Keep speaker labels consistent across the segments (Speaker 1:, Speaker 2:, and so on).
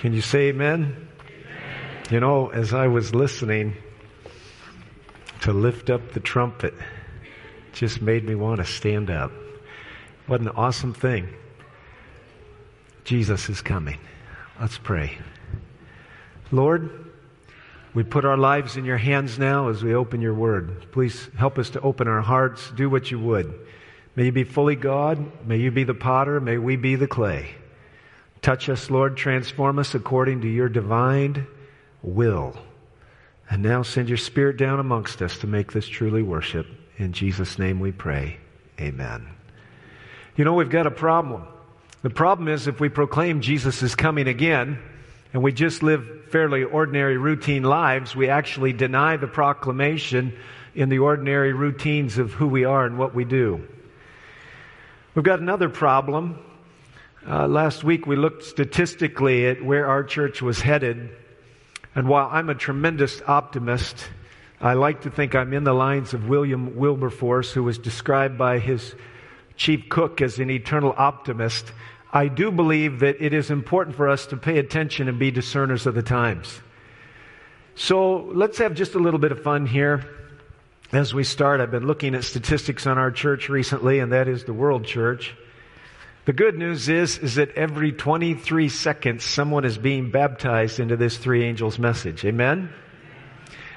Speaker 1: Can you say amen? amen? You know, as I was listening to lift up the trumpet, just made me want to stand up. What an awesome thing. Jesus is coming. Let's pray. Lord, we put our lives in your hands now as we open your word. Please help us to open our hearts, do what you would. May you be fully God. May you be the potter. May we be the clay. Touch us, Lord. Transform us according to your divine will. And now send your spirit down amongst us to make this truly worship. In Jesus' name we pray. Amen. You know, we've got a problem. The problem is if we proclaim Jesus is coming again and we just live fairly ordinary routine lives, we actually deny the proclamation in the ordinary routines of who we are and what we do. We've got another problem. Uh, last week we looked statistically at where our church was headed. And while I'm a tremendous optimist, I like to think I'm in the lines of William Wilberforce, who was described by his chief cook as an eternal optimist. I do believe that it is important for us to pay attention and be discerners of the times. So let's have just a little bit of fun here. As we start, I've been looking at statistics on our church recently, and that is the world church. The good news is, is that every 23 seconds, someone is being baptized into this three angels message. Amen?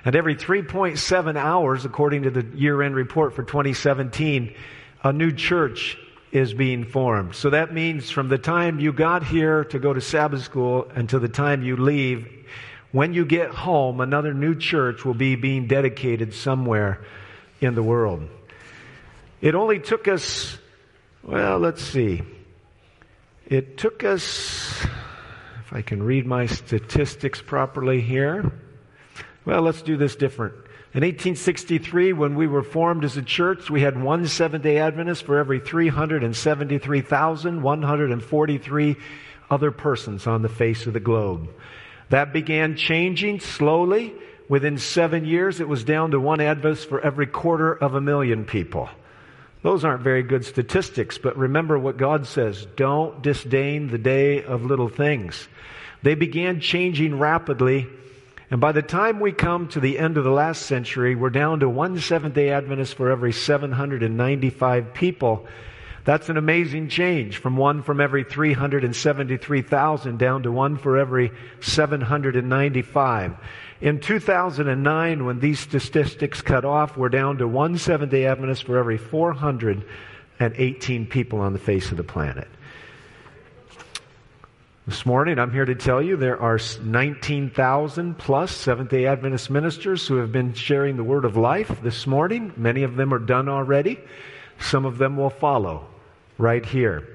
Speaker 1: And every 3.7 hours, according to the year-end report for 2017, a new church is being formed. So that means from the time you got here to go to Sabbath school until the time you leave, when you get home, another new church will be being dedicated somewhere in the world. It only took us, well, let's see. It took us, if I can read my statistics properly here. Well, let's do this different. In 1863, when we were formed as a church, we had one Seventh day Adventist for every 373,143 other persons on the face of the globe. That began changing slowly. Within seven years, it was down to one Adventist for every quarter of a million people. Those aren't very good statistics, but remember what God says. Don't disdain the day of little things. They began changing rapidly, and by the time we come to the end of the last century, we're down to one Seventh day Adventist for every 795 people. That's an amazing change from one from every 373,000 down to one for every 795. In 2009, when these statistics cut off, we're down to one Seventh day Adventist for every 418 people on the face of the planet. This morning, I'm here to tell you there are 19,000 plus Seventh day Adventist ministers who have been sharing the word of life this morning. Many of them are done already. Some of them will follow right here.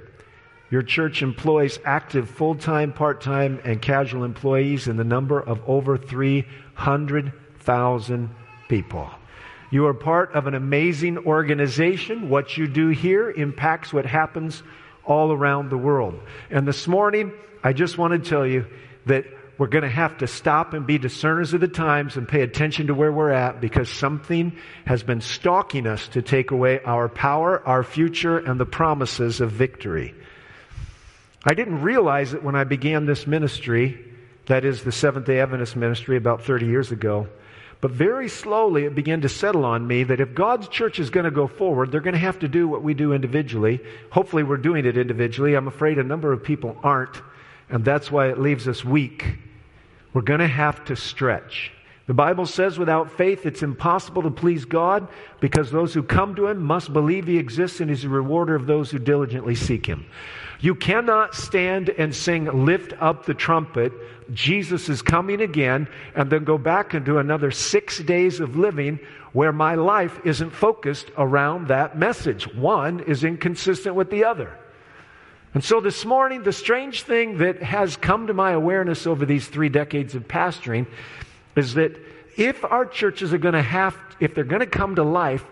Speaker 1: Your church employs active full time, part time, and casual employees in the number of over 300,000 people. You are part of an amazing organization. What you do here impacts what happens all around the world. And this morning, I just want to tell you that we're going to have to stop and be discerners of the times and pay attention to where we're at because something has been stalking us to take away our power, our future, and the promises of victory. I didn't realize it when I began this ministry, that is the Seventh day Adventist ministry about 30 years ago. But very slowly it began to settle on me that if God's church is going to go forward, they're going to have to do what we do individually. Hopefully we're doing it individually. I'm afraid a number of people aren't. And that's why it leaves us weak we're going to have to stretch. The Bible says without faith it's impossible to please God because those who come to Him must believe He exists and He's a rewarder of those who diligently seek Him. You cannot stand and sing, Lift up the trumpet, Jesus is coming again, and then go back and do another six days of living where my life isn't focused around that message. One is inconsistent with the other. And so this morning, the strange thing that has come to my awareness over these three decades of pastoring is that if our churches are going to have, if they're going to come to life,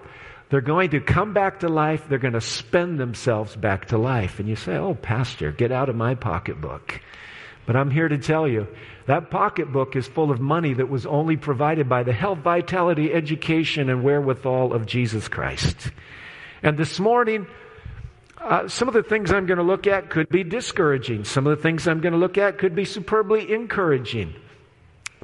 Speaker 1: they're going to come back to life. They're going to spend themselves back to life. And you say, oh, Pastor, get out of my pocketbook. But I'm here to tell you that pocketbook is full of money that was only provided by the health, vitality, education, and wherewithal of Jesus Christ. And this morning, Uh, some of the things I'm going to look at could be discouraging. Some of the things I'm going to look at could be superbly encouraging.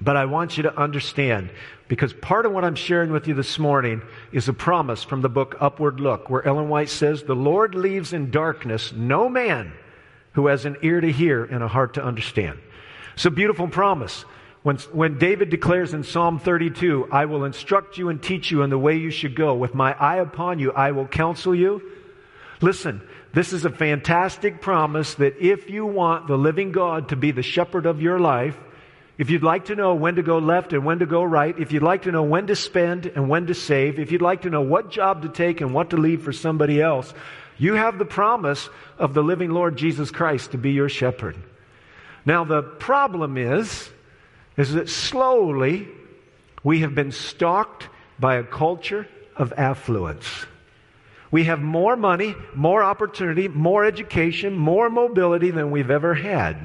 Speaker 1: But I want you to understand, because part of what I'm sharing with you this morning is a promise from the book Upward Look, where Ellen White says, The Lord leaves in darkness no man who has an ear to hear and a heart to understand. It's a beautiful promise. When, when David declares in Psalm 32, I will instruct you and teach you in the way you should go. With my eye upon you, I will counsel you. Listen, this is a fantastic promise that if you want the living God to be the shepherd of your life, if you'd like to know when to go left and when to go right, if you'd like to know when to spend and when to save, if you'd like to know what job to take and what to leave for somebody else, you have the promise of the living Lord Jesus Christ to be your shepherd. Now, the problem is, is that slowly we have been stalked by a culture of affluence. We have more money, more opportunity, more education, more mobility than we've ever had.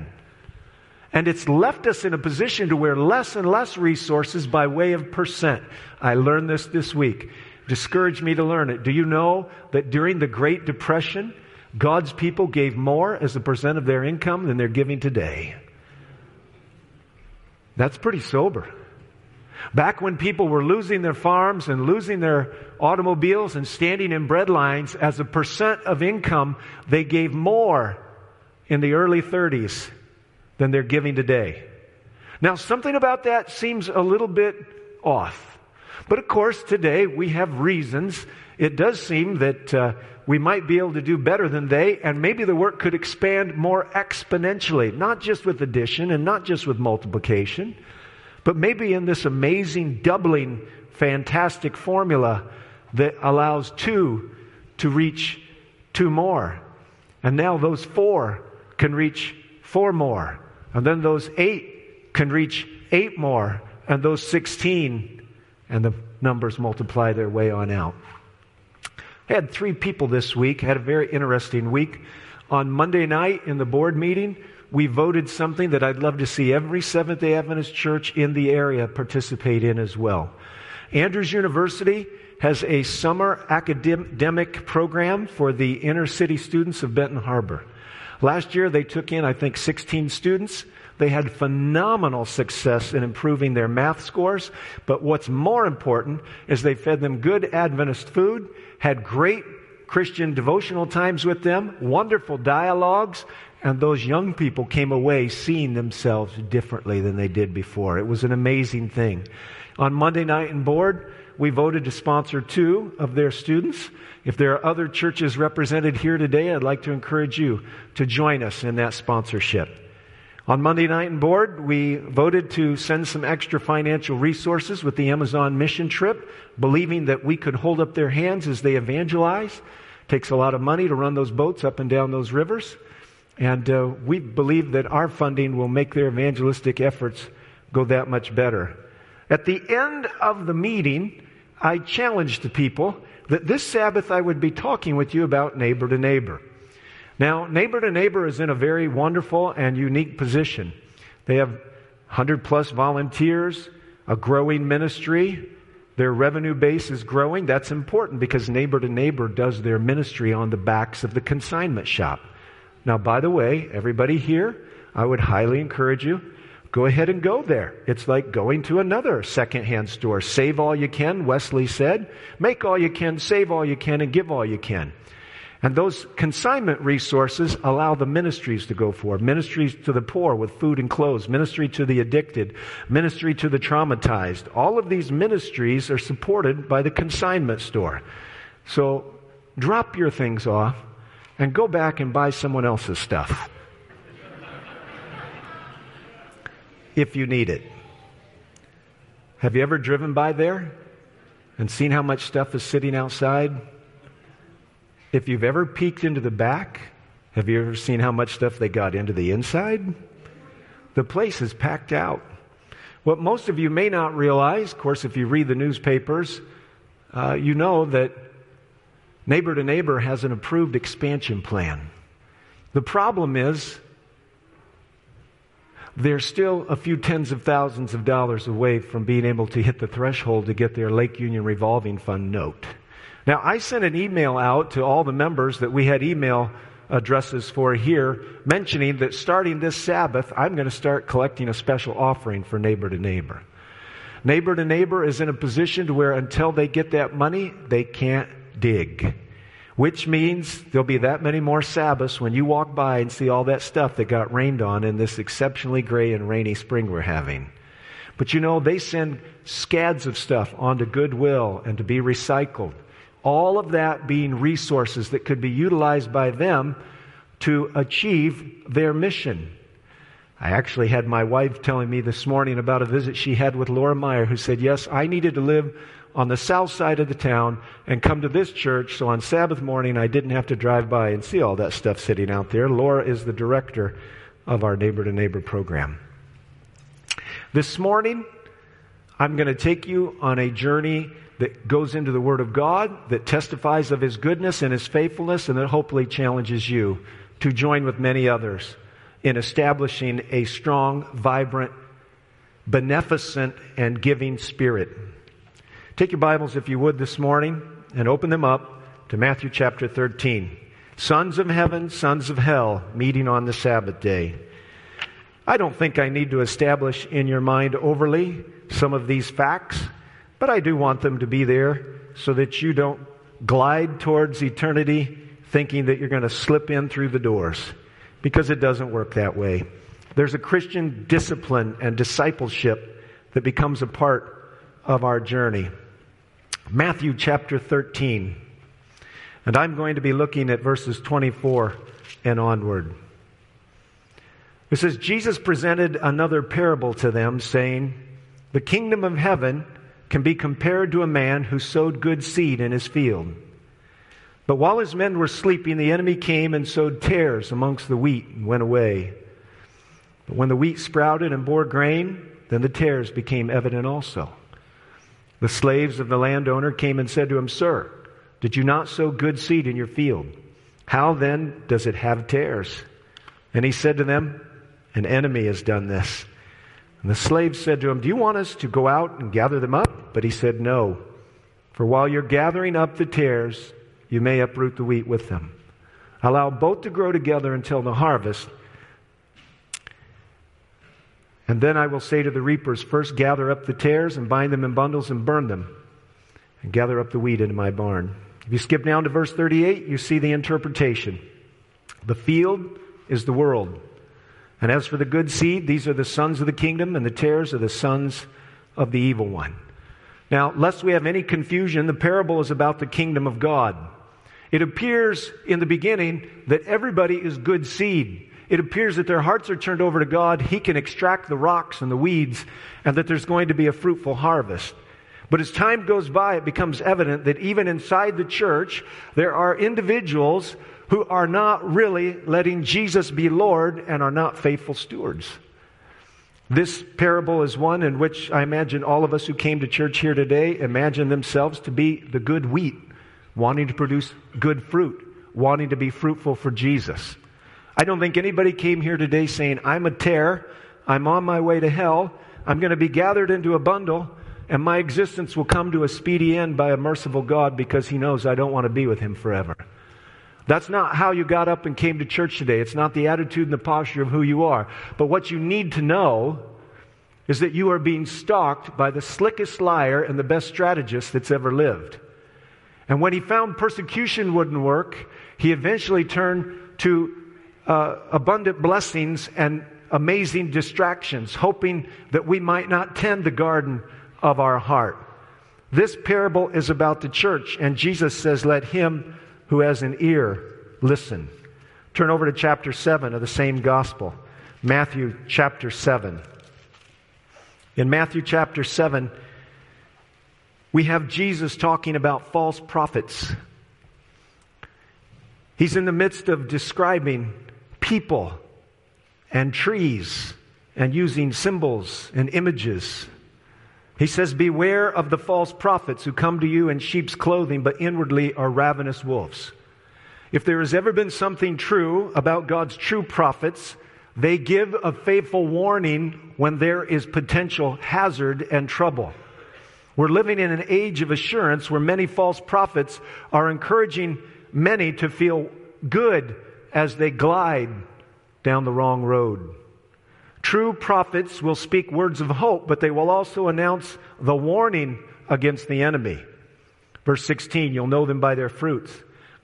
Speaker 1: And it's left us in a position to where less and less resources by way of percent. I learned this this week. Discouraged me to learn it. Do you know that during the Great Depression, God's people gave more as a percent of their income than they're giving today? That's pretty sober. Back when people were losing their farms and losing their automobiles and standing in bread lines, as a percent of income, they gave more in the early 30s than they're giving today. Now, something about that seems a little bit off. But of course, today we have reasons. It does seem that uh, we might be able to do better than they, and maybe the work could expand more exponentially, not just with addition and not just with multiplication, but maybe in this amazing doubling, fantastic formula that allows two to reach two more. And now those four can reach four more. And then those eight can reach eight more. And those 16, and the numbers multiply their way on out. I had three people this week, had a very interesting week. On Monday night in the board meeting, we voted something that I'd love to see every Seventh day Adventist church in the area participate in as well. Andrews University has a summer academic program for the inner city students of Benton Harbor. Last year they took in, I think, 16 students. They had phenomenal success in improving their math scores. But what's more important is they fed them good Adventist food, had great Christian devotional times with them, wonderful dialogues, and those young people came away seeing themselves differently than they did before. It was an amazing thing. On Monday night in board, we voted to sponsor two of their students. If there are other churches represented here today, I'd like to encourage you to join us in that sponsorship. On Monday night in board, we voted to send some extra financial resources with the Amazon mission trip, believing that we could hold up their hands as they evangelize. It takes a lot of money to run those boats up and down those rivers. And uh, we believe that our funding will make their evangelistic efforts go that much better. At the end of the meeting, I challenged the people that this Sabbath I would be talking with you about neighbor to neighbor. Now, neighbor to neighbor is in a very wonderful and unique position. They have 100 plus volunteers, a growing ministry. Their revenue base is growing. That's important because neighbor to neighbor does their ministry on the backs of the consignment shop. Now, by the way, everybody here, I would highly encourage you go ahead and go there. It's like going to another secondhand store. Save all you can, Wesley said. Make all you can, save all you can, and give all you can. And those consignment resources allow the ministries to go forward. Ministries to the poor with food and clothes, ministry to the addicted, ministry to the traumatized. All of these ministries are supported by the consignment store. So drop your things off and go back and buy someone else's stuff. If you need it. Have you ever driven by there and seen how much stuff is sitting outside? If you've ever peeked into the back, have you ever seen how much stuff they got into the inside? The place is packed out. What most of you may not realize, of course, if you read the newspapers, uh, you know that Neighbor to Neighbor has an approved expansion plan. The problem is they're still a few tens of thousands of dollars away from being able to hit the threshold to get their Lake Union revolving fund note. Now, I sent an email out to all the members that we had email addresses for here, mentioning that starting this Sabbath, I'm going to start collecting a special offering for neighbor to neighbor. Neighbor to neighbor is in a position to where until they get that money, they can't dig. Which means there'll be that many more Sabbaths when you walk by and see all that stuff that got rained on in this exceptionally gray and rainy spring we're having. But you know, they send scads of stuff onto Goodwill and to be recycled. All of that being resources that could be utilized by them to achieve their mission. I actually had my wife telling me this morning about a visit she had with Laura Meyer, who said, Yes, I needed to live on the south side of the town and come to this church. So on Sabbath morning, I didn't have to drive by and see all that stuff sitting out there. Laura is the director of our neighbor to neighbor program. This morning, I'm going to take you on a journey that goes into the Word of God, that testifies of His goodness and His faithfulness, and that hopefully challenges you to join with many others in establishing a strong, vibrant, beneficent, and giving spirit. Take your Bibles, if you would, this morning and open them up to Matthew chapter 13. Sons of heaven, sons of hell, meeting on the Sabbath day. I don't think I need to establish in your mind overly some of these facts, but I do want them to be there so that you don't glide towards eternity thinking that you're going to slip in through the doors, because it doesn't work that way. There's a Christian discipline and discipleship that becomes a part of our journey. Matthew chapter 13. And I'm going to be looking at verses 24 and onward. It says, Jesus presented another parable to them, saying, The kingdom of heaven can be compared to a man who sowed good seed in his field. But while his men were sleeping, the enemy came and sowed tares amongst the wheat and went away. But when the wheat sprouted and bore grain, then the tares became evident also. The slaves of the landowner came and said to him, Sir, did you not sow good seed in your field? How then does it have tares? And he said to them, An enemy has done this. And the slaves said to him, Do you want us to go out and gather them up? But he said, No. For while you're gathering up the tares, you may uproot the wheat with them. Allow both to grow together until the harvest. And then I will say to the reapers, First gather up the tares and bind them in bundles and burn them, and gather up the wheat into my barn. If you skip down to verse 38, you see the interpretation. The field is the world. And as for the good seed, these are the sons of the kingdom, and the tares are the sons of the evil one. Now, lest we have any confusion, the parable is about the kingdom of God. It appears in the beginning that everybody is good seed. It appears that their hearts are turned over to God. He can extract the rocks and the weeds, and that there's going to be a fruitful harvest. But as time goes by, it becomes evident that even inside the church, there are individuals who are not really letting Jesus be Lord and are not faithful stewards. This parable is one in which I imagine all of us who came to church here today imagine themselves to be the good wheat, wanting to produce good fruit, wanting to be fruitful for Jesus. I don't think anybody came here today saying, I'm a tear, I'm on my way to hell, I'm going to be gathered into a bundle, and my existence will come to a speedy end by a merciful God because He knows I don't want to be with Him forever. That's not how you got up and came to church today. It's not the attitude and the posture of who you are. But what you need to know is that you are being stalked by the slickest liar and the best strategist that's ever lived. And when he found persecution wouldn't work, he eventually turned to uh, abundant blessings and amazing distractions, hoping that we might not tend the garden of our heart. This parable is about the church, and Jesus says, Let him who has an ear listen. Turn over to chapter 7 of the same gospel, Matthew chapter 7. In Matthew chapter 7, we have Jesus talking about false prophets. He's in the midst of describing people and trees and using symbols and images. He says, Beware of the false prophets who come to you in sheep's clothing, but inwardly are ravenous wolves. If there has ever been something true about God's true prophets, they give a faithful warning when there is potential hazard and trouble. We're living in an age of assurance where many false prophets are encouraging many to feel good as they glide down the wrong road. True prophets will speak words of hope, but they will also announce the warning against the enemy. Verse 16, you'll know them by their fruits.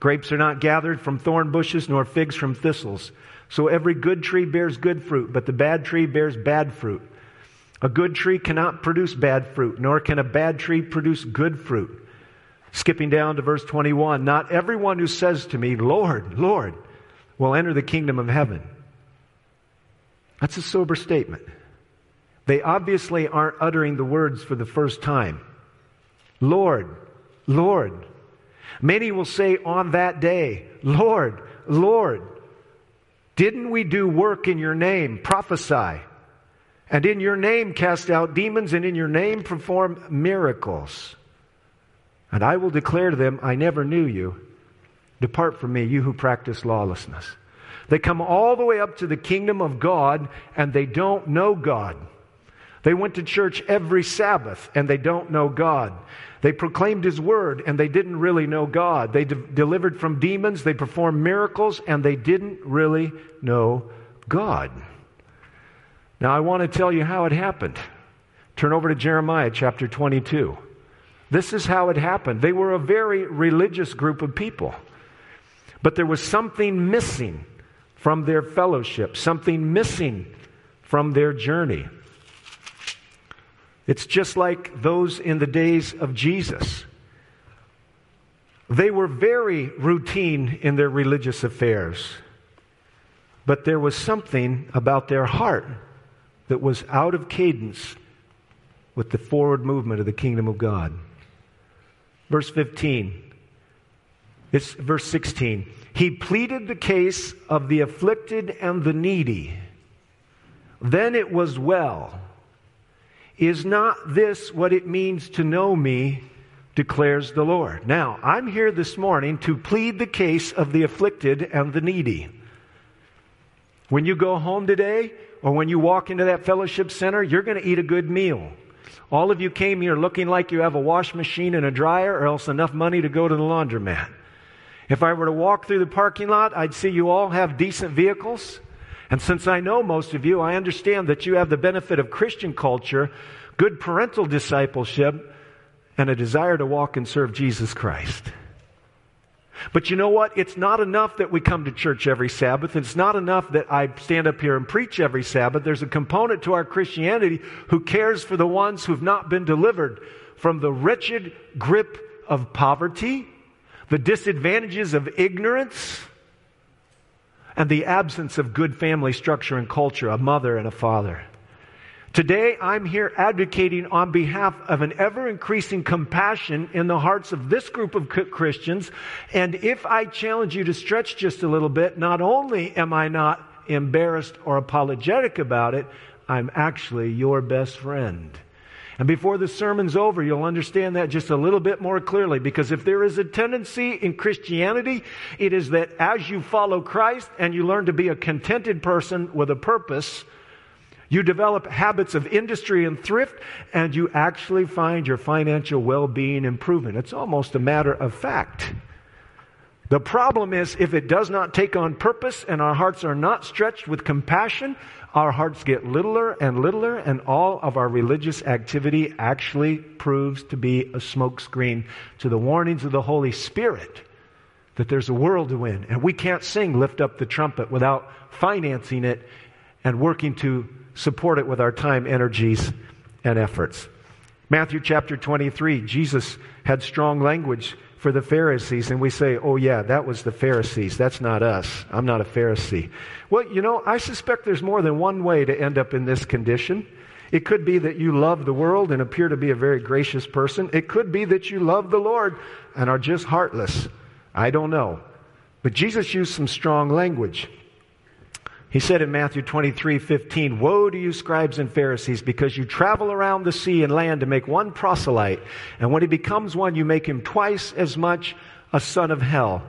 Speaker 1: Grapes are not gathered from thorn bushes, nor figs from thistles. So every good tree bears good fruit, but the bad tree bears bad fruit. A good tree cannot produce bad fruit, nor can a bad tree produce good fruit. Skipping down to verse 21, not everyone who says to me, Lord, Lord, will enter the kingdom of heaven. That's a sober statement. They obviously aren't uttering the words for the first time. Lord, Lord. Many will say on that day, Lord, Lord, didn't we do work in your name, prophesy, and in your name cast out demons, and in your name perform miracles? And I will declare to them, I never knew you. Depart from me, you who practice lawlessness. They come all the way up to the kingdom of God, and they don't know God. They went to church every Sabbath, and they don't know God. They proclaimed His word, and they didn't really know God. They de- delivered from demons, they performed miracles, and they didn't really know God. Now, I want to tell you how it happened. Turn over to Jeremiah chapter 22. This is how it happened. They were a very religious group of people, but there was something missing from their fellowship, something missing from their journey. It's just like those in the days of Jesus. They were very routine in their religious affairs, but there was something about their heart that was out of cadence with the forward movement of the kingdom of God. Verse 15. It's verse 16. He pleaded the case of the afflicted and the needy. Then it was well. Is not this what it means to know me? declares the Lord. Now, I'm here this morning to plead the case of the afflicted and the needy. When you go home today, or when you walk into that fellowship center, you're going to eat a good meal. All of you came here looking like you have a wash machine and a dryer, or else enough money to go to the laundromat. If I were to walk through the parking lot, I'd see you all have decent vehicles. And since I know most of you, I understand that you have the benefit of Christian culture, good parental discipleship, and a desire to walk and serve Jesus Christ. But you know what? It's not enough that we come to church every Sabbath. It's not enough that I stand up here and preach every Sabbath. There's a component to our Christianity who cares for the ones who've not been delivered from the wretched grip of poverty, the disadvantages of ignorance, and the absence of good family structure and culture, a mother and a father. Today, I'm here advocating on behalf of an ever increasing compassion in the hearts of this group of Christians. And if I challenge you to stretch just a little bit, not only am I not embarrassed or apologetic about it, I'm actually your best friend. And before the sermon's over, you'll understand that just a little bit more clearly because if there is a tendency in Christianity, it is that as you follow Christ and you learn to be a contented person with a purpose, you develop habits of industry and thrift, and you actually find your financial well being improving. It's almost a matter of fact. The problem is, if it does not take on purpose and our hearts are not stretched with compassion, our hearts get littler and littler, and all of our religious activity actually proves to be a smokescreen to the warnings of the Holy Spirit that there's a world to win. And we can't sing Lift Up the Trumpet without financing it and working to support it with our time, energies, and efforts. Matthew chapter 23, Jesus had strong language for the Pharisees, and we say, oh, yeah, that was the Pharisees. That's not us. I'm not a Pharisee. Well, you know, I suspect there's more than one way to end up in this condition. It could be that you love the world and appear to be a very gracious person. It could be that you love the Lord and are just heartless. I don't know. But Jesus used some strong language. He said in Matthew 23 15, Woe to you, scribes and Pharisees, because you travel around the sea and land to make one proselyte, and when he becomes one, you make him twice as much a son of hell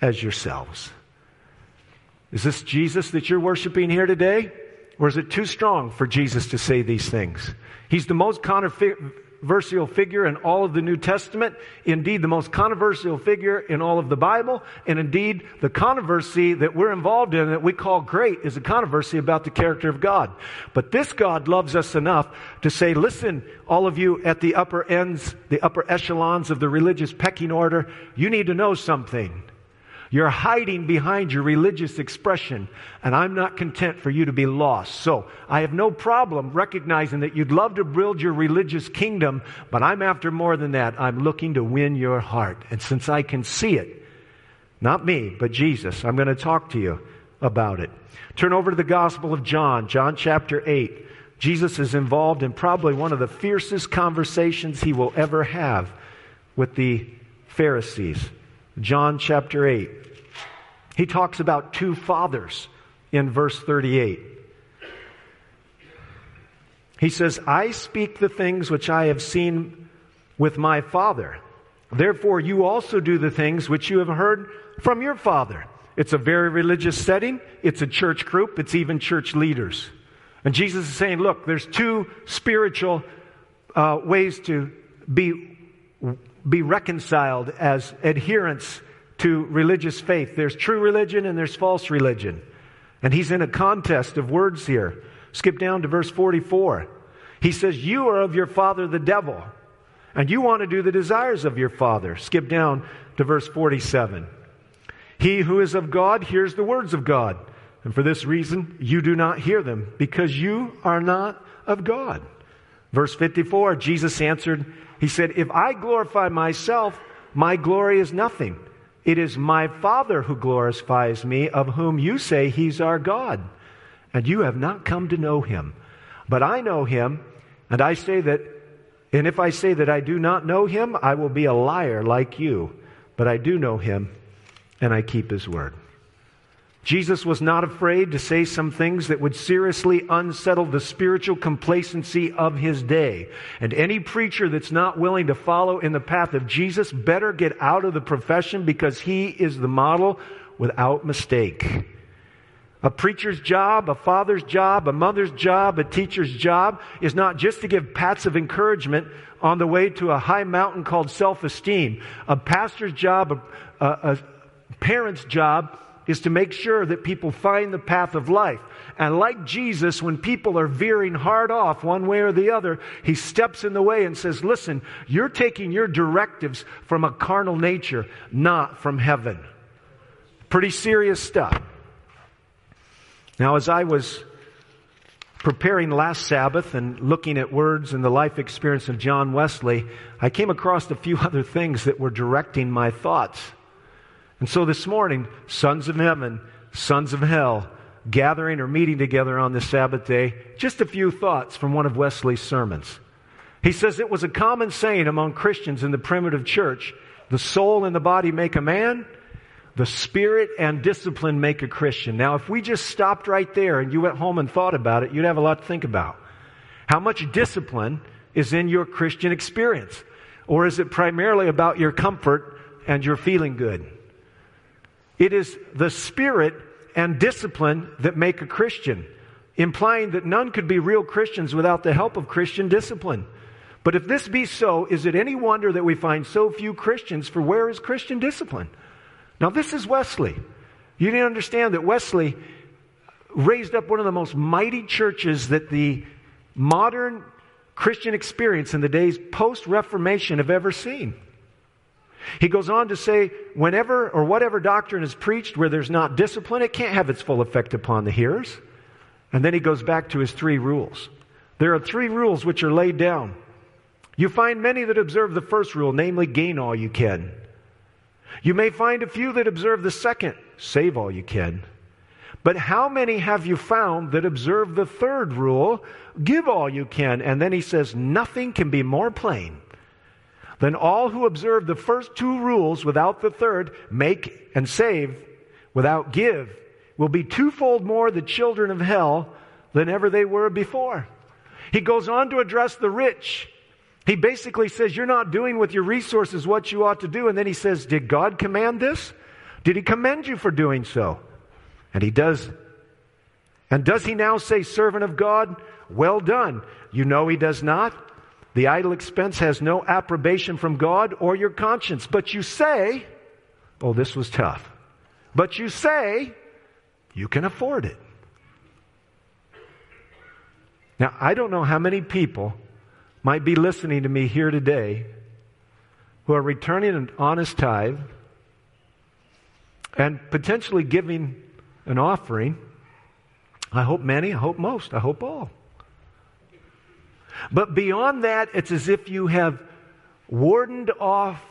Speaker 1: as yourselves. Is this Jesus that you're worshiping here today? Or is it too strong for Jesus to say these things? He's the most controversial figure in all of the New Testament, indeed the most controversial figure in all of the Bible, and indeed the controversy that we're involved in that we call great is a controversy about the character of God. But this God loves us enough to say, listen, all of you at the upper ends, the upper echelons of the religious pecking order, you need to know something. You're hiding behind your religious expression, and I'm not content for you to be lost. So I have no problem recognizing that you'd love to build your religious kingdom, but I'm after more than that. I'm looking to win your heart. And since I can see it, not me, but Jesus, I'm going to talk to you about it. Turn over to the Gospel of John, John chapter 8. Jesus is involved in probably one of the fiercest conversations he will ever have with the Pharisees. John chapter 8. He talks about two fathers in verse 38. He says, I speak the things which I have seen with my father. Therefore, you also do the things which you have heard from your father. It's a very religious setting. It's a church group. It's even church leaders. And Jesus is saying, look, there's two spiritual uh, ways to be, be reconciled as adherents to religious faith. There's true religion and there's false religion. And he's in a contest of words here. Skip down to verse 44. He says, You are of your father the devil, and you want to do the desires of your father. Skip down to verse 47. He who is of God hears the words of God. And for this reason, you do not hear them, because you are not of God. Verse 54, Jesus answered, He said, If I glorify myself, my glory is nothing. It is my Father who glorifies me, of whom you say he's our God. And you have not come to know him. But I know him, and I say that, and if I say that I do not know him, I will be a liar like you. But I do know him, and I keep his word. Jesus was not afraid to say some things that would seriously unsettle the spiritual complacency of his day. And any preacher that's not willing to follow in the path of Jesus better get out of the profession because he is the model without mistake. A preacher's job, a father's job, a mother's job, a teacher's job is not just to give pats of encouragement on the way to a high mountain called self-esteem. A pastor's job, a, a, a parent's job is to make sure that people find the path of life. And like Jesus, when people are veering hard off one way or the other, he steps in the way and says, Listen, you're taking your directives from a carnal nature, not from heaven. Pretty serious stuff. Now, as I was preparing last Sabbath and looking at words and the life experience of John Wesley, I came across a few other things that were directing my thoughts. And so this morning, sons of heaven, sons of hell, gathering or meeting together on this Sabbath day, just a few thoughts from one of Wesley's sermons. He says it was a common saying among Christians in the primitive church the soul and the body make a man, the spirit and discipline make a Christian. Now, if we just stopped right there and you went home and thought about it, you'd have a lot to think about. How much discipline is in your Christian experience? Or is it primarily about your comfort and your feeling good? It is the spirit and discipline that make a Christian, implying that none could be real Christians without the help of Christian discipline. But if this be so, is it any wonder that we find so few Christians for where is Christian discipline? Now, this is Wesley. You to understand that Wesley raised up one of the most mighty churches that the modern Christian experience in the days post Reformation have ever seen. He goes on to say, whenever or whatever doctrine is preached where there's not discipline, it can't have its full effect upon the hearers. And then he goes back to his three rules. There are three rules which are laid down. You find many that observe the first rule, namely, gain all you can. You may find a few that observe the second, save all you can. But how many have you found that observe the third rule, give all you can? And then he says, nothing can be more plain then all who observe the first two rules without the third, make and save without give, will be twofold more the children of hell than ever they were before. He goes on to address the rich. He basically says, You're not doing with your resources what you ought to do. And then he says, Did God command this? Did he commend you for doing so? And he does. And does he now say, Servant of God, well done? You know he does not. The idle expense has no approbation from God or your conscience. But you say, oh, this was tough. But you say, you can afford it. Now, I don't know how many people might be listening to me here today who are returning an honest tithe and potentially giving an offering. I hope many, I hope most, I hope all. But beyond that, it's as if you have wardened off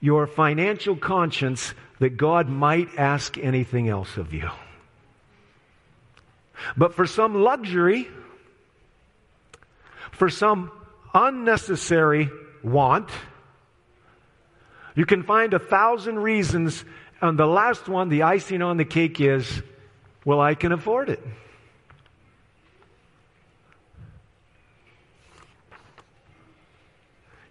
Speaker 1: your financial conscience that God might ask anything else of you. But for some luxury, for some unnecessary want, you can find a thousand reasons, and the last one, the icing on the cake, is, well, I can afford it.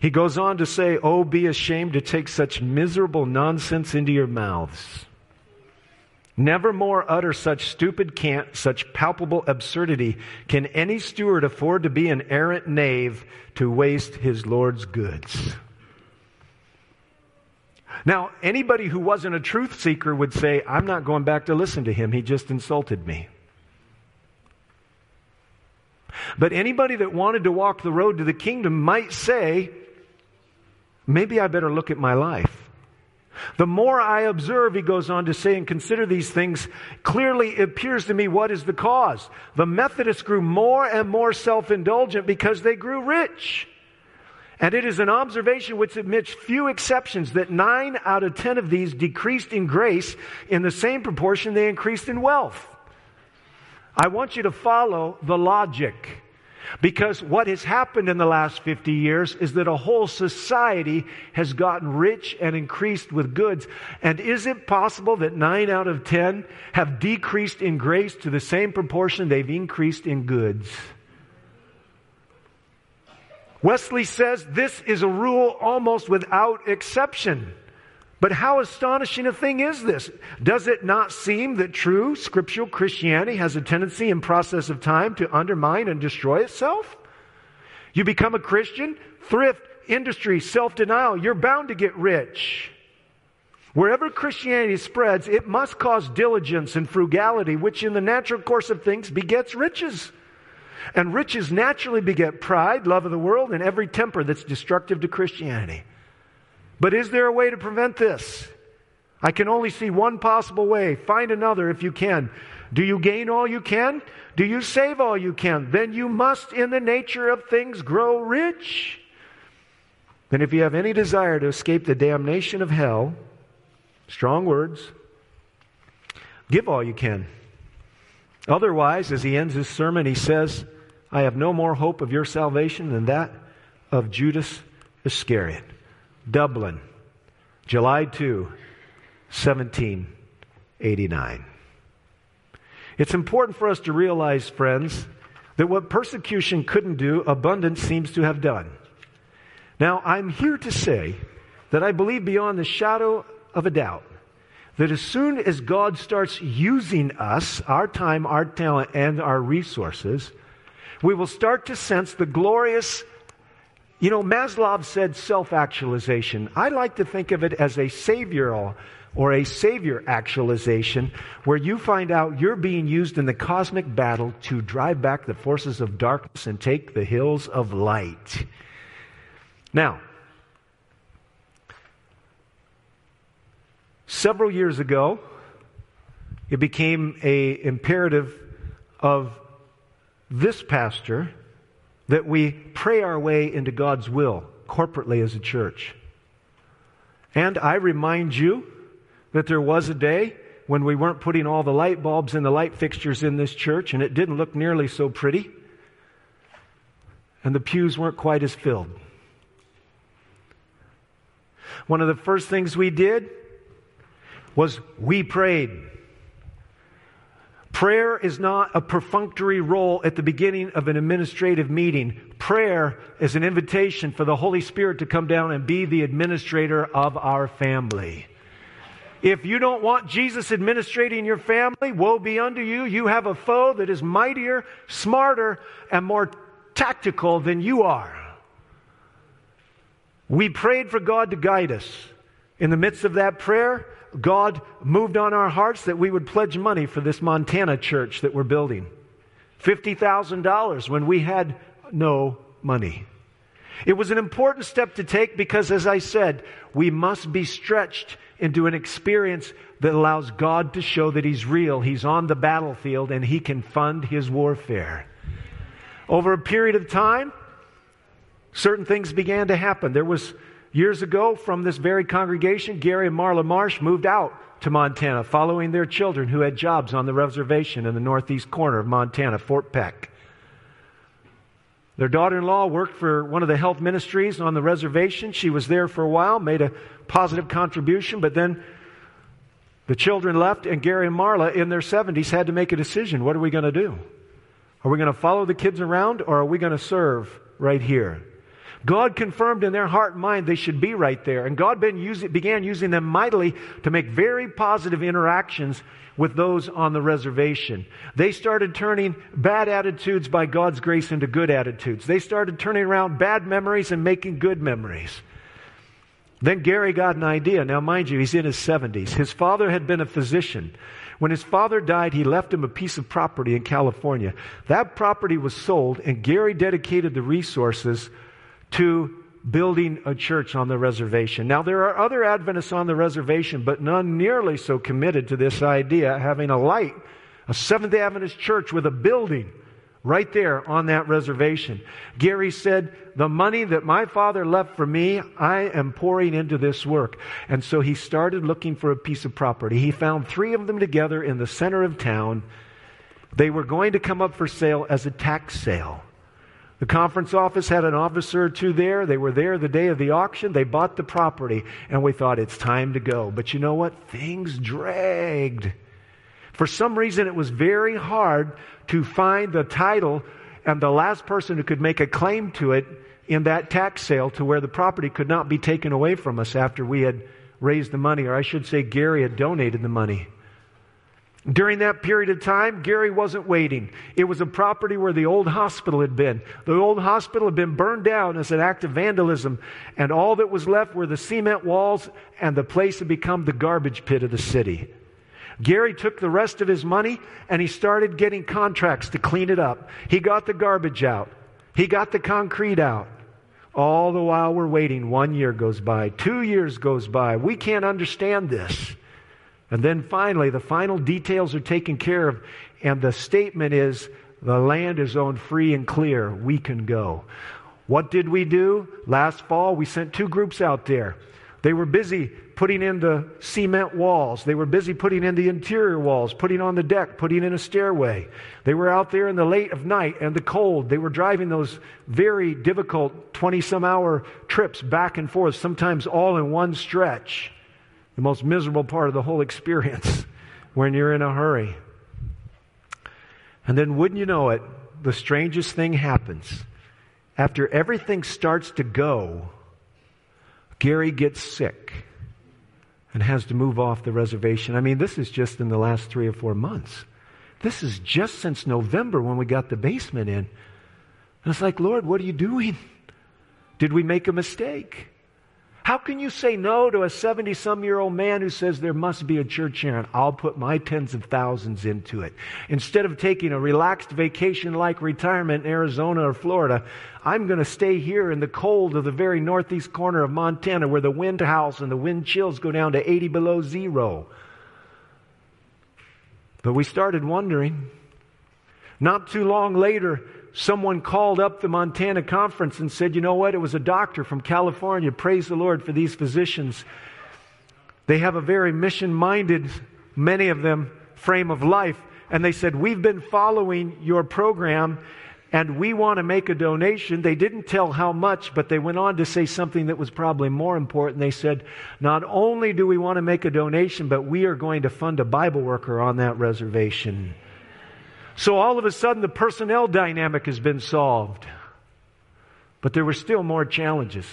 Speaker 1: He goes on to say, Oh, be ashamed to take such miserable nonsense into your mouths. Never more utter such stupid cant, such palpable absurdity. Can any steward afford to be an arrant knave to waste his Lord's goods? Now, anybody who wasn't a truth seeker would say, I'm not going back to listen to him. He just insulted me. But anybody that wanted to walk the road to the kingdom might say, maybe I better look at my life. The more I observe, he goes on to say, and consider these things, clearly it appears to me what is the cause. The Methodists grew more and more self indulgent because they grew rich. And it is an observation which admits few exceptions that nine out of ten of these decreased in grace in the same proportion they increased in wealth. I want you to follow the logic. Because what has happened in the last 50 years is that a whole society has gotten rich and increased with goods. And is it possible that 9 out of 10 have decreased in grace to the same proportion they've increased in goods? Wesley says this is a rule almost without exception. But how astonishing a thing is this? Does it not seem that true scriptural Christianity has a tendency in process of time to undermine and destroy itself? You become a Christian, thrift, industry, self-denial, you're bound to get rich. Wherever Christianity spreads, it must cause diligence and frugality, which in the natural course of things begets riches. And riches naturally beget pride, love of the world, and every temper that's destructive to Christianity. But is there a way to prevent this? I can only see one possible way. Find another if you can. Do you gain all you can? Do you save all you can? Then you must, in the nature of things, grow rich. Then, if you have any desire to escape the damnation of hell, strong words, give all you can. Otherwise, as he ends his sermon, he says, I have no more hope of your salvation than that of Judas Iscariot. Dublin, July 2, 1789. It's important for us to realize, friends, that what persecution couldn't do, abundance seems to have done. Now, I'm here to say that I believe beyond the shadow of a doubt that as soon as God starts using us, our time, our talent, and our resources, we will start to sense the glorious you know, Maslow said self actualization. I like to think of it as a savior or a savior actualization where you find out you're being used in the cosmic battle to drive back the forces of darkness and take the hills of light. Now, several years ago, it became a imperative of this pastor that we pray our way into God's will corporately as a church. And I remind you that there was a day when we weren't putting all the light bulbs and the light fixtures in this church, and it didn't look nearly so pretty, and the pews weren't quite as filled. One of the first things we did was we prayed. Prayer is not a perfunctory role at the beginning of an administrative meeting. Prayer is an invitation for the Holy Spirit to come down and be the administrator of our family. If you don't want Jesus administrating your family, woe be unto you. You have a foe that is mightier, smarter, and more tactical than you are. We prayed for God to guide us. In the midst of that prayer, God moved on our hearts that we would pledge money for this Montana church that we're building. $50,000 when we had no money. It was an important step to take because, as I said, we must be stretched into an experience that allows God to show that He's real. He's on the battlefield and He can fund His warfare. Over a period of time, certain things began to happen. There was years ago from this very congregation, Gary and Marla Marsh moved out to Montana following their children who had jobs on the reservation in the northeast corner of Montana, Fort Peck. Their daughter in law worked for one of the health ministries on the reservation. She was there for a while, made a positive contribution, but then the children left, and Gary and Marla in their 70s had to make a decision. What are we going to do? Are we going to follow the kids around, or are we going to serve right here? God confirmed in their heart and mind they should be right there. And God began using them mightily to make very positive interactions with those on the reservation. They started turning bad attitudes by God's grace into good attitudes. They started turning around bad memories and making good memories. Then Gary got an idea. Now, mind you, he's in his 70s. His father had been a physician. When his father died, he left him a piece of property in California. That property was sold, and Gary dedicated the resources to building a church on the reservation. Now, there are other Adventists on the reservation, but none nearly so committed to this idea, having a light, a Seventh day Adventist church with a building right there on that reservation. Gary said, The money that my father left for me, I am pouring into this work. And so he started looking for a piece of property. He found three of them together in the center of town. They were going to come up for sale as a tax sale. The conference office had an officer or two there. They were there the day of the auction. They bought the property, and we thought it's time to go. But you know what? Things dragged. For some reason, it was very hard to find the title and the last person who could make a claim to it in that tax sale to where the property could not be taken away from us after we had raised the money, or I should say, Gary had donated the money. During that period of time, Gary wasn't waiting. It was a property where the old hospital had been. The old hospital had been burned down as an act of vandalism, and all that was left were the cement walls, and the place had become the garbage pit of the city. Gary took the rest of his money and he started getting contracts to clean it up. He got the garbage out, he got the concrete out. All the while we're waiting, one year goes by, two years goes by. We can't understand this. And then finally, the final details are taken care of, and the statement is the land is owned free and clear. We can go. What did we do? Last fall, we sent two groups out there. They were busy putting in the cement walls. They were busy putting in the interior walls, putting on the deck, putting in a stairway. They were out there in the late of night and the cold. They were driving those very difficult 20 some hour trips back and forth, sometimes all in one stretch the most miserable part of the whole experience when you're in a hurry. And then, wouldn't you know it, the strangest thing happens. After everything starts to go, Gary gets sick and has to move off the reservation. I mean, this is just in the last three or four months. This is just since November when we got the basement in. And it's like, Lord, what are you doing? Did we make a mistake? How can you say no to a 70 some year old man who says there must be a church here and I'll put my tens of thousands into it? Instead of taking a relaxed vacation like retirement in Arizona or Florida, I'm going to stay here in the cold of the very northeast corner of Montana where the wind howls and the wind chills go down to 80 below zero. But we started wondering. Not too long later, someone called up the Montana conference and said, you know what? It was a doctor from California. Praise the Lord for these physicians. They have a very mission minded, many of them, frame of life. And they said, We've been following your program and we want to make a donation. They didn't tell how much, but they went on to say something that was probably more important. They said, Not only do we want to make a donation, but we are going to fund a Bible worker on that reservation. So all of a sudden, the personnel dynamic has been solved. But there were still more challenges.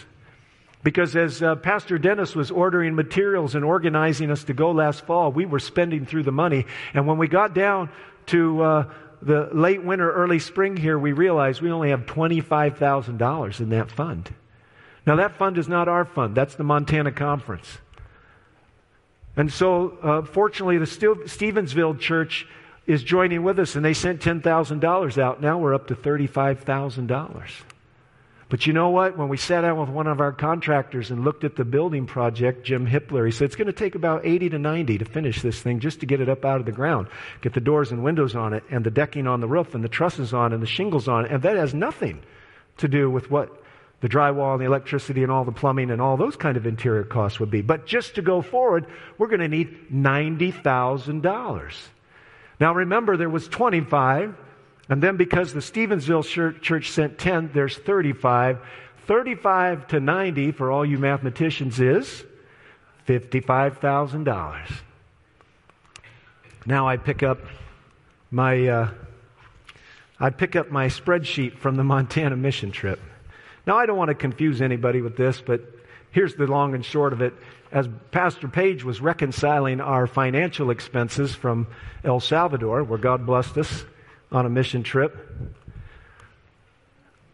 Speaker 1: Because as uh, Pastor Dennis was ordering materials and organizing us to go last fall, we were spending through the money. And when we got down to uh, the late winter, early spring here, we realized we only have $25,000 in that fund. Now, that fund is not our fund, that's the Montana Conference. And so, uh, fortunately, the Stevensville Church is joining with us, and they sent $10,000 out. Now we're up to $35,000. But you know what? When we sat down with one of our contractors and looked at the building project, Jim Hippler, he said it's going to take about 80 to 90 to finish this thing just to get it up out of the ground, get the doors and windows on it, and the decking on the roof, and the trusses on, and the shingles on. And that has nothing to do with what the drywall and the electricity and all the plumbing and all those kind of interior costs would be. But just to go forward, we're going to need $90,000. Now remember, there was 25, and then because the Stevensville church sent 10, there's 35. 35 to 90 for all you mathematicians is $55,000. Now I pick up my uh, I pick up my spreadsheet from the Montana mission trip. Now I don't want to confuse anybody with this, but here's the long and short of it as Pastor Page was reconciling our financial expenses from El Salvador, where God blessed us on a mission trip,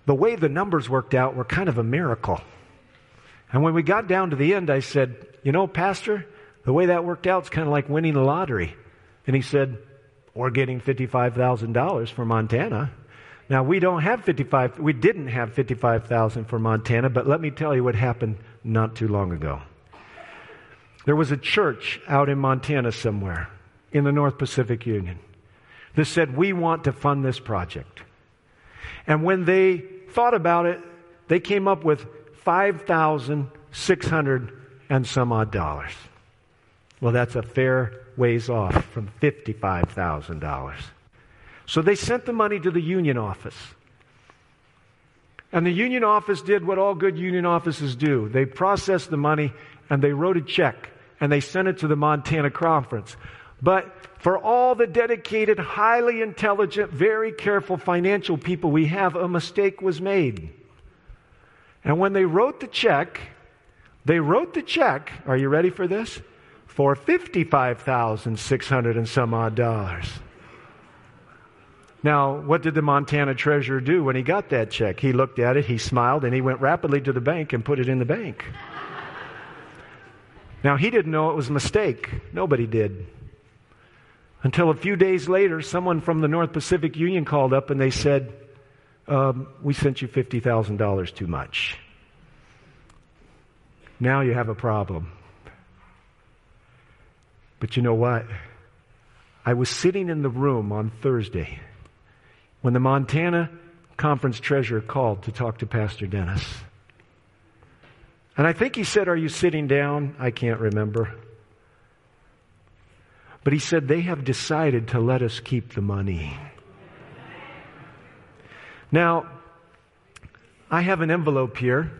Speaker 1: the way the numbers worked out were kind of a miracle. And when we got down to the end, I said, You know, Pastor, the way that worked out is kind of like winning the lottery. And he said, Or getting $55,000 for Montana. Now, we don't have 55, we didn't have 55,000 for Montana, but let me tell you what happened not too long ago. There was a church out in Montana somewhere in the North Pacific Union that said, We want to fund this project. And when they thought about it, they came up with 5,600 and some odd dollars. Well, that's a fair ways off from $55,000. So they sent the money to the union office. And the union office did what all good union offices do they processed the money and they wrote a check and they sent it to the Montana Conference. But for all the dedicated, highly intelligent, very careful financial people we have, a mistake was made. And when they wrote the check, they wrote the check, are you ready for this? For 55,600 and some odd dollars. Now, what did the Montana treasurer do when he got that check? He looked at it, he smiled, and he went rapidly to the bank and put it in the bank. Now, he didn't know it was a mistake. Nobody did. Until a few days later, someone from the North Pacific Union called up and they said, um, We sent you $50,000 too much. Now you have a problem. But you know what? I was sitting in the room on Thursday when the Montana conference treasurer called to talk to Pastor Dennis. And I think he said, Are you sitting down? I can't remember. But he said, They have decided to let us keep the money. Now, I have an envelope here.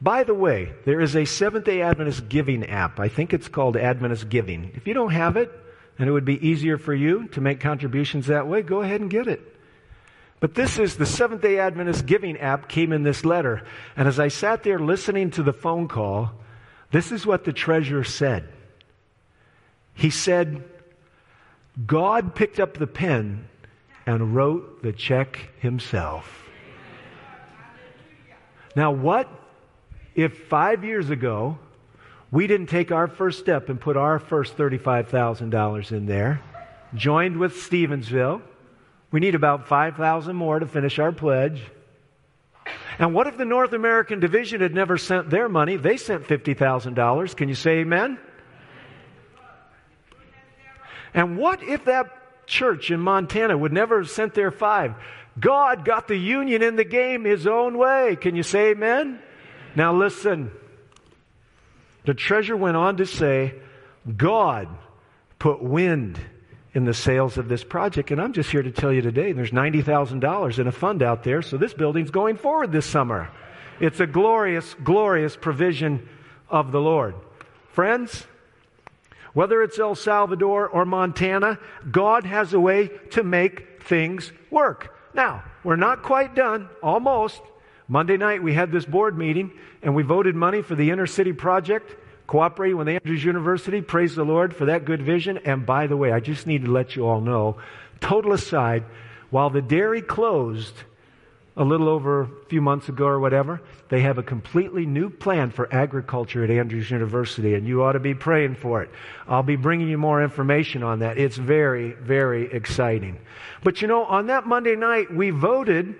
Speaker 1: By the way, there is a Seventh day Adventist giving app. I think it's called Adventist Giving. If you don't have it, and it would be easier for you to make contributions that way, go ahead and get it. But this is the Seventh day Adventist giving app came in this letter. And as I sat there listening to the phone call, this is what the treasurer said. He said, God picked up the pen and wrote the check himself. Now, what if five years ago we didn't take our first step and put our first $35,000 in there, joined with Stevensville? We need about 5,000 more to finish our pledge. And what if the North American Division had never sent their money? They sent $50,000. Can you say amen? And what if that church in Montana would never have sent their five? God got the union in the game his own way. Can you say amen? Now listen. The treasurer went on to say, God put wind in the sails of this project. And I'm just here to tell you today there's $90,000 in a fund out there, so this building's going forward this summer. It's a glorious, glorious provision of the Lord. Friends, whether it's El Salvador or Montana, God has a way to make things work. Now, we're not quite done, almost. Monday night we had this board meeting and we voted money for the inner city project cooperating with Andrews University. Praise the Lord for that good vision. And by the way, I just need to let you all know, total aside, while the dairy closed a little over a few months ago or whatever. They have a completely new plan for agriculture at Andrews University, and you ought to be praying for it. I'll be bringing you more information on that. It's very, very exciting. But you know, on that Monday night, we voted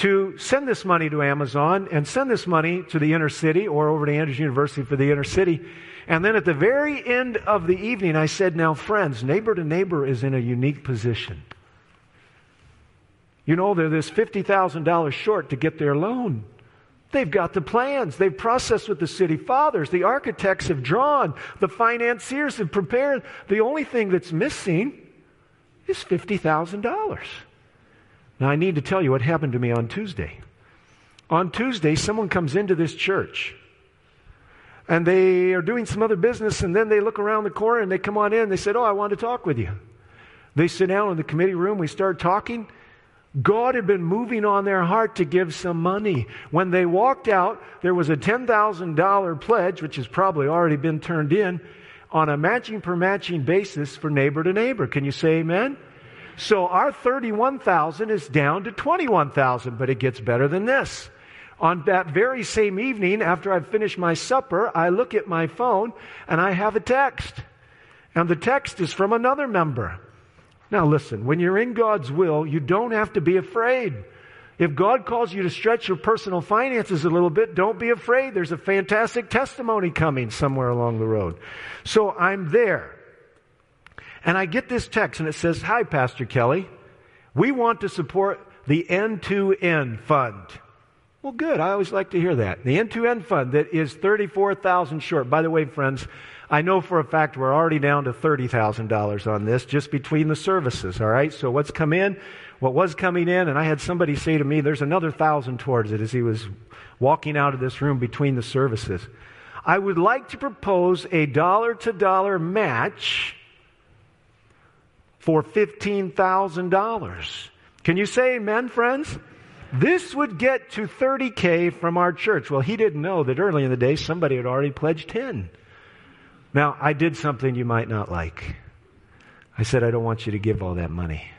Speaker 1: to send this money to Amazon and send this money to the inner city or over to Andrews University for the inner city. And then at the very end of the evening, I said, Now, friends, neighbor to neighbor is in a unique position. You know, they're this $50,000 short to get their loan. They've got the plans. They've processed with the city fathers. The architects have drawn. The financiers have prepared. The only thing that's missing is $50,000. Now, I need to tell you what happened to me on Tuesday. On Tuesday, someone comes into this church and they are doing some other business, and then they look around the corner and they come on in. They said, Oh, I want to talk with you. They sit down in the committee room. We start talking. God had been moving on their heart to give some money. When they walked out, there was a $10,000 pledge, which has probably already been turned in, on a matching per matching basis for neighbor to neighbor. Can you say amen? So our 31,000 is down to 21,000, but it gets better than this. On that very same evening, after I've finished my supper, I look at my phone and I have a text. And the text is from another member. Now listen, when you're in God's will, you don't have to be afraid. If God calls you to stretch your personal finances a little bit, don't be afraid. There's a fantastic testimony coming somewhere along the road. So I'm there. And I get this text and it says, Hi, Pastor Kelly. We want to support the N2N fund. Well, good. I always like to hear that. The N2N fund that is 34,000 short. By the way, friends, I know for a fact we're already down to $30,000 on this just between the services, all right? So what's come in, what was coming in, and I had somebody say to me, there's another thousand towards it as he was walking out of this room between the services. I would like to propose a dollar to dollar match for $15,000. Can you say amen, friends? This would get to 30K from our church. Well, he didn't know that early in the day somebody had already pledged 10. Now, I did something you might not like. I said, I don't want you to give all that money.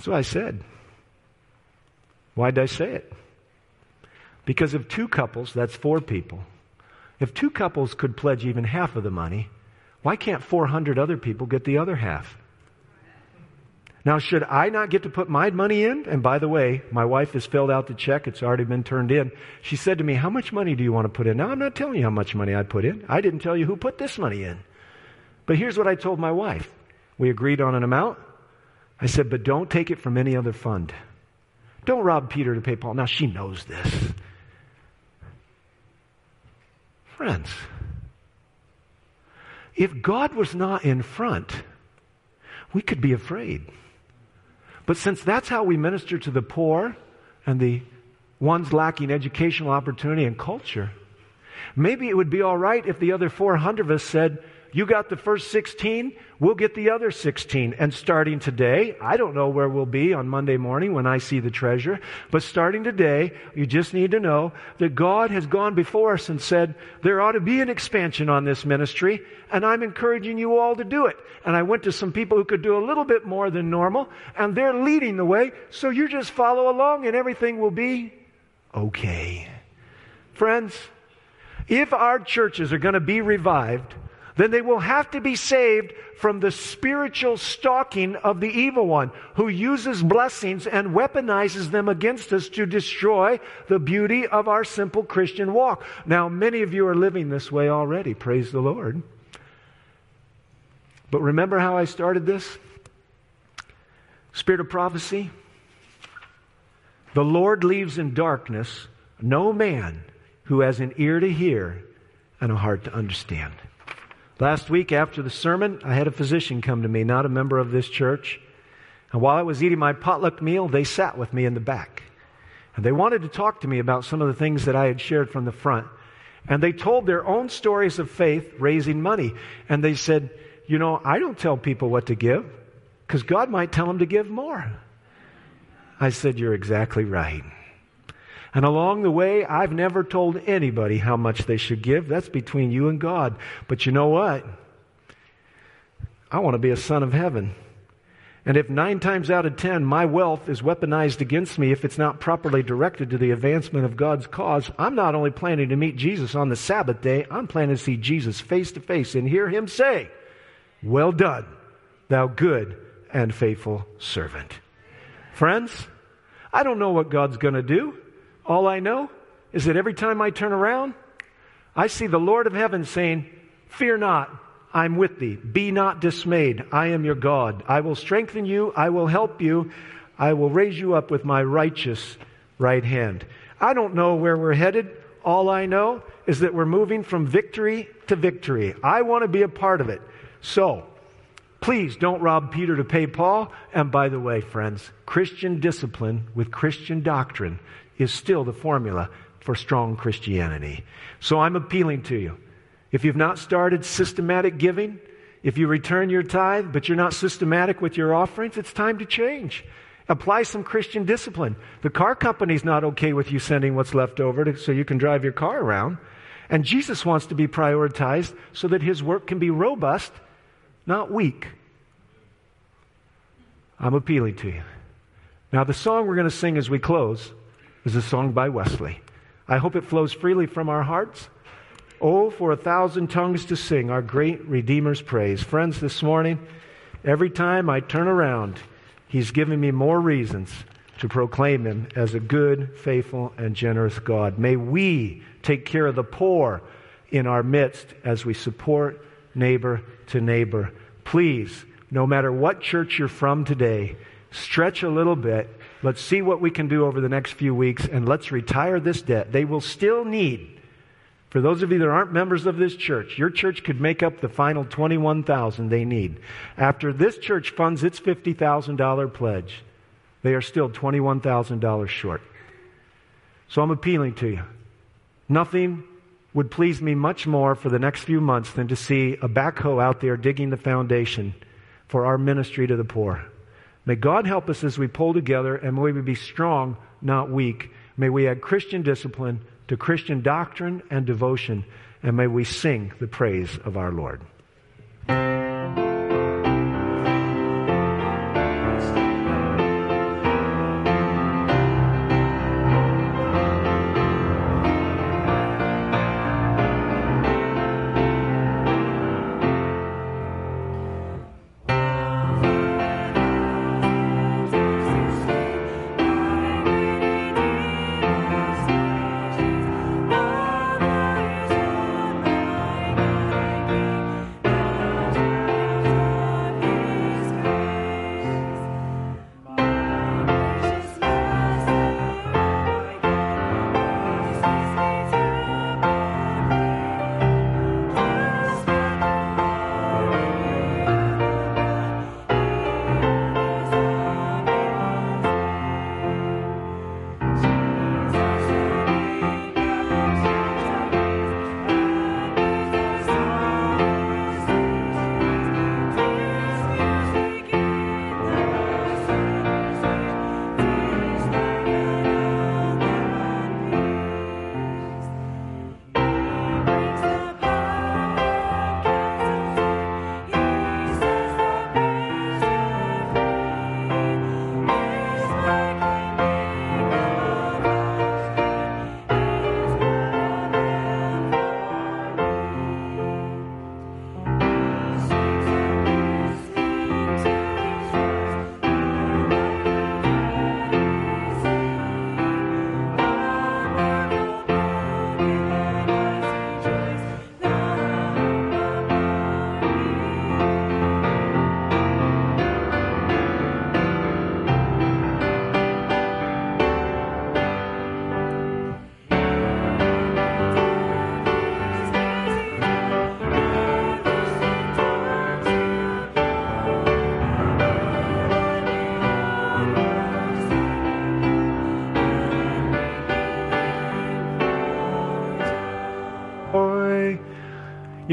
Speaker 1: So I said. Why did I say it? Because if two couples, that's four people, if two couples could pledge even half of the money, why can't 400 other people get the other half? Now, should I not get to put my money in? And by the way, my wife has filled out the check. It's already been turned in. She said to me, How much money do you want to put in? Now, I'm not telling you how much money I put in. I didn't tell you who put this money in. But here's what I told my wife. We agreed on an amount. I said, But don't take it from any other fund. Don't rob Peter to pay Paul. Now, she knows this. Friends, if God was not in front, we could be afraid. But since that's how we minister to the poor and the ones lacking educational opportunity and culture, maybe it would be all right if the other 400 of us said, you got the first 16, we'll get the other 16. And starting today, I don't know where we'll be on Monday morning when I see the treasure, but starting today, you just need to know that God has gone before us and said, there ought to be an expansion on this ministry, and I'm encouraging you all to do it. And I went to some people who could do a little bit more than normal, and they're leading the way, so you just follow along and everything will be okay. Friends, if our churches are going to be revived, then they will have to be saved from the spiritual stalking of the evil one who uses blessings and weaponizes them against us to destroy the beauty of our simple Christian walk. Now, many of you are living this way already. Praise the Lord. But remember how I started this? Spirit of prophecy. The Lord leaves in darkness no man who has an ear to hear and a heart to understand. Last week after the sermon, I had a physician come to me, not a member of this church. And while I was eating my potluck meal, they sat with me in the back. And they wanted to talk to me about some of the things that I had shared from the front. And they told their own stories of faith raising money. And they said, You know, I don't tell people what to give because God might tell them to give more. I said, You're exactly right. And along the way, I've never told anybody how much they should give. That's between you and God. But you know what? I want to be a son of heaven. And if nine times out of ten my wealth is weaponized against me if it's not properly directed to the advancement of God's cause, I'm not only planning to meet Jesus on the Sabbath day, I'm planning to see Jesus face to face and hear him say, Well done, thou good and faithful servant. Friends, I don't know what God's going to do. All I know is that every time I turn around, I see the Lord of heaven saying, Fear not, I'm with thee. Be not dismayed. I am your God. I will strengthen you. I will help you. I will raise you up with my righteous right hand. I don't know where we're headed. All I know is that we're moving from victory to victory. I want to be a part of it. So, please don't rob Peter to pay Paul. And by the way, friends, Christian discipline with Christian doctrine is still the formula for strong Christianity. So I'm appealing to you. If you've not started systematic giving, if you return your tithe, but you're not systematic with your offerings, it's time to change. Apply some Christian discipline. The car company's not okay with you sending what's left over to, so you can drive your car around. And Jesus wants to be prioritized so that his work can be robust, not weak. I'm appealing to you. Now, the song we're going to sing as we close is a song by Wesley. I hope it flows freely from our hearts. Oh, for a thousand tongues to sing our great Redeemer's praise. Friends, this morning, every time I turn around, He's giving me more reasons to proclaim Him as a good, faithful, and generous God. May we take care of the poor in our midst as we support neighbor to neighbor. Please, no matter what church you're from today, stretch a little bit. Let's see what we can do over the next few weeks, and let's retire this debt. They will still need for those of you that aren't members of this church, your church could make up the final 21,000 they need. After this church funds its $50,000 pledge, they are still $21,000 short. So I'm appealing to you. Nothing would please me much more for the next few months than to see a backhoe out there digging the foundation for our ministry to the poor. May God help us as we pull together and may we be strong, not weak. May we add Christian discipline to Christian doctrine and devotion, and may we sing the praise of our Lord.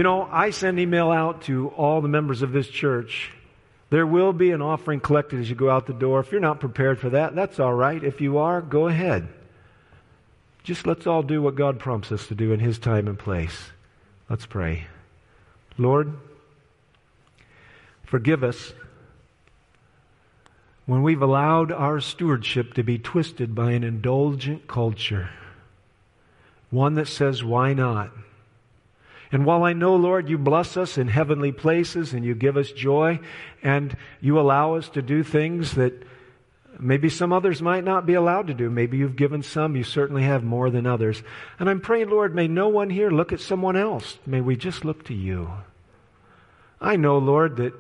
Speaker 1: Know, I send email out to all the members of this church. There will be an offering collected as you go out the door. If you're not prepared for that, that's all right. If you are, go ahead. Just let's all do what God prompts us to do in His time and place. Let's pray. Lord, forgive us when we've allowed our stewardship to be twisted by an indulgent culture, one that says, why not? And while I know, Lord, you bless us in heavenly places and you give us joy and you allow us to do things that maybe some others might not be allowed to do. Maybe you've given some, you certainly have more than others. And I'm praying, Lord, may no one here look at someone else. May we just look to you. I know, Lord, that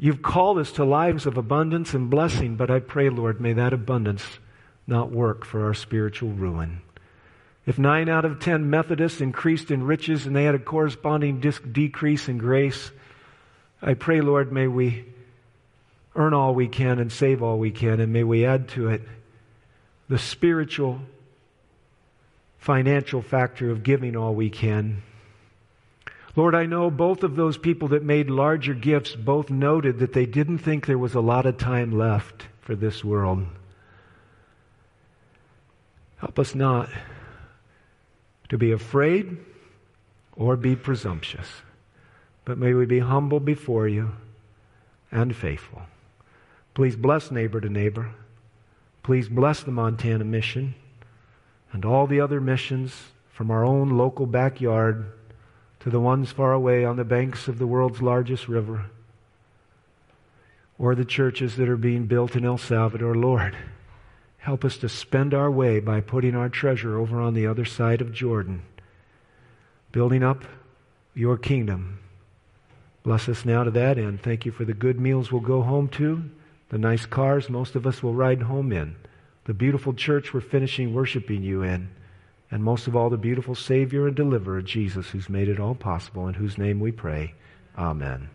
Speaker 1: You've called us to lives of abundance and blessing, but I pray, Lord, may that abundance not work for our spiritual ruin. If nine out of ten Methodists increased in riches and they had a corresponding decrease in grace, I pray, Lord, may we earn all we can and save all we can, and may we add to it the spiritual, financial factor of giving all we can Lord, I know both of those people that made larger gifts both noted that they didn't think there was a lot of time left for this world. Help us not to be afraid or be presumptuous, but may we be humble before you and faithful. Please bless neighbor to neighbor. Please bless the Montana mission and all the other missions from our own local backyard to the ones far away on the banks of the world's largest river, or the churches that are being built in El Salvador. Lord, help us to spend our way by putting our treasure over on the other side of Jordan, building up your kingdom. Bless us now to that end. Thank you for the good meals we'll go home to, the nice cars most of us will ride home in, the beautiful church we're finishing worshiping you in and most of all, the beautiful Savior and Deliverer, Jesus, who's made it all possible, in whose name we pray. Amen.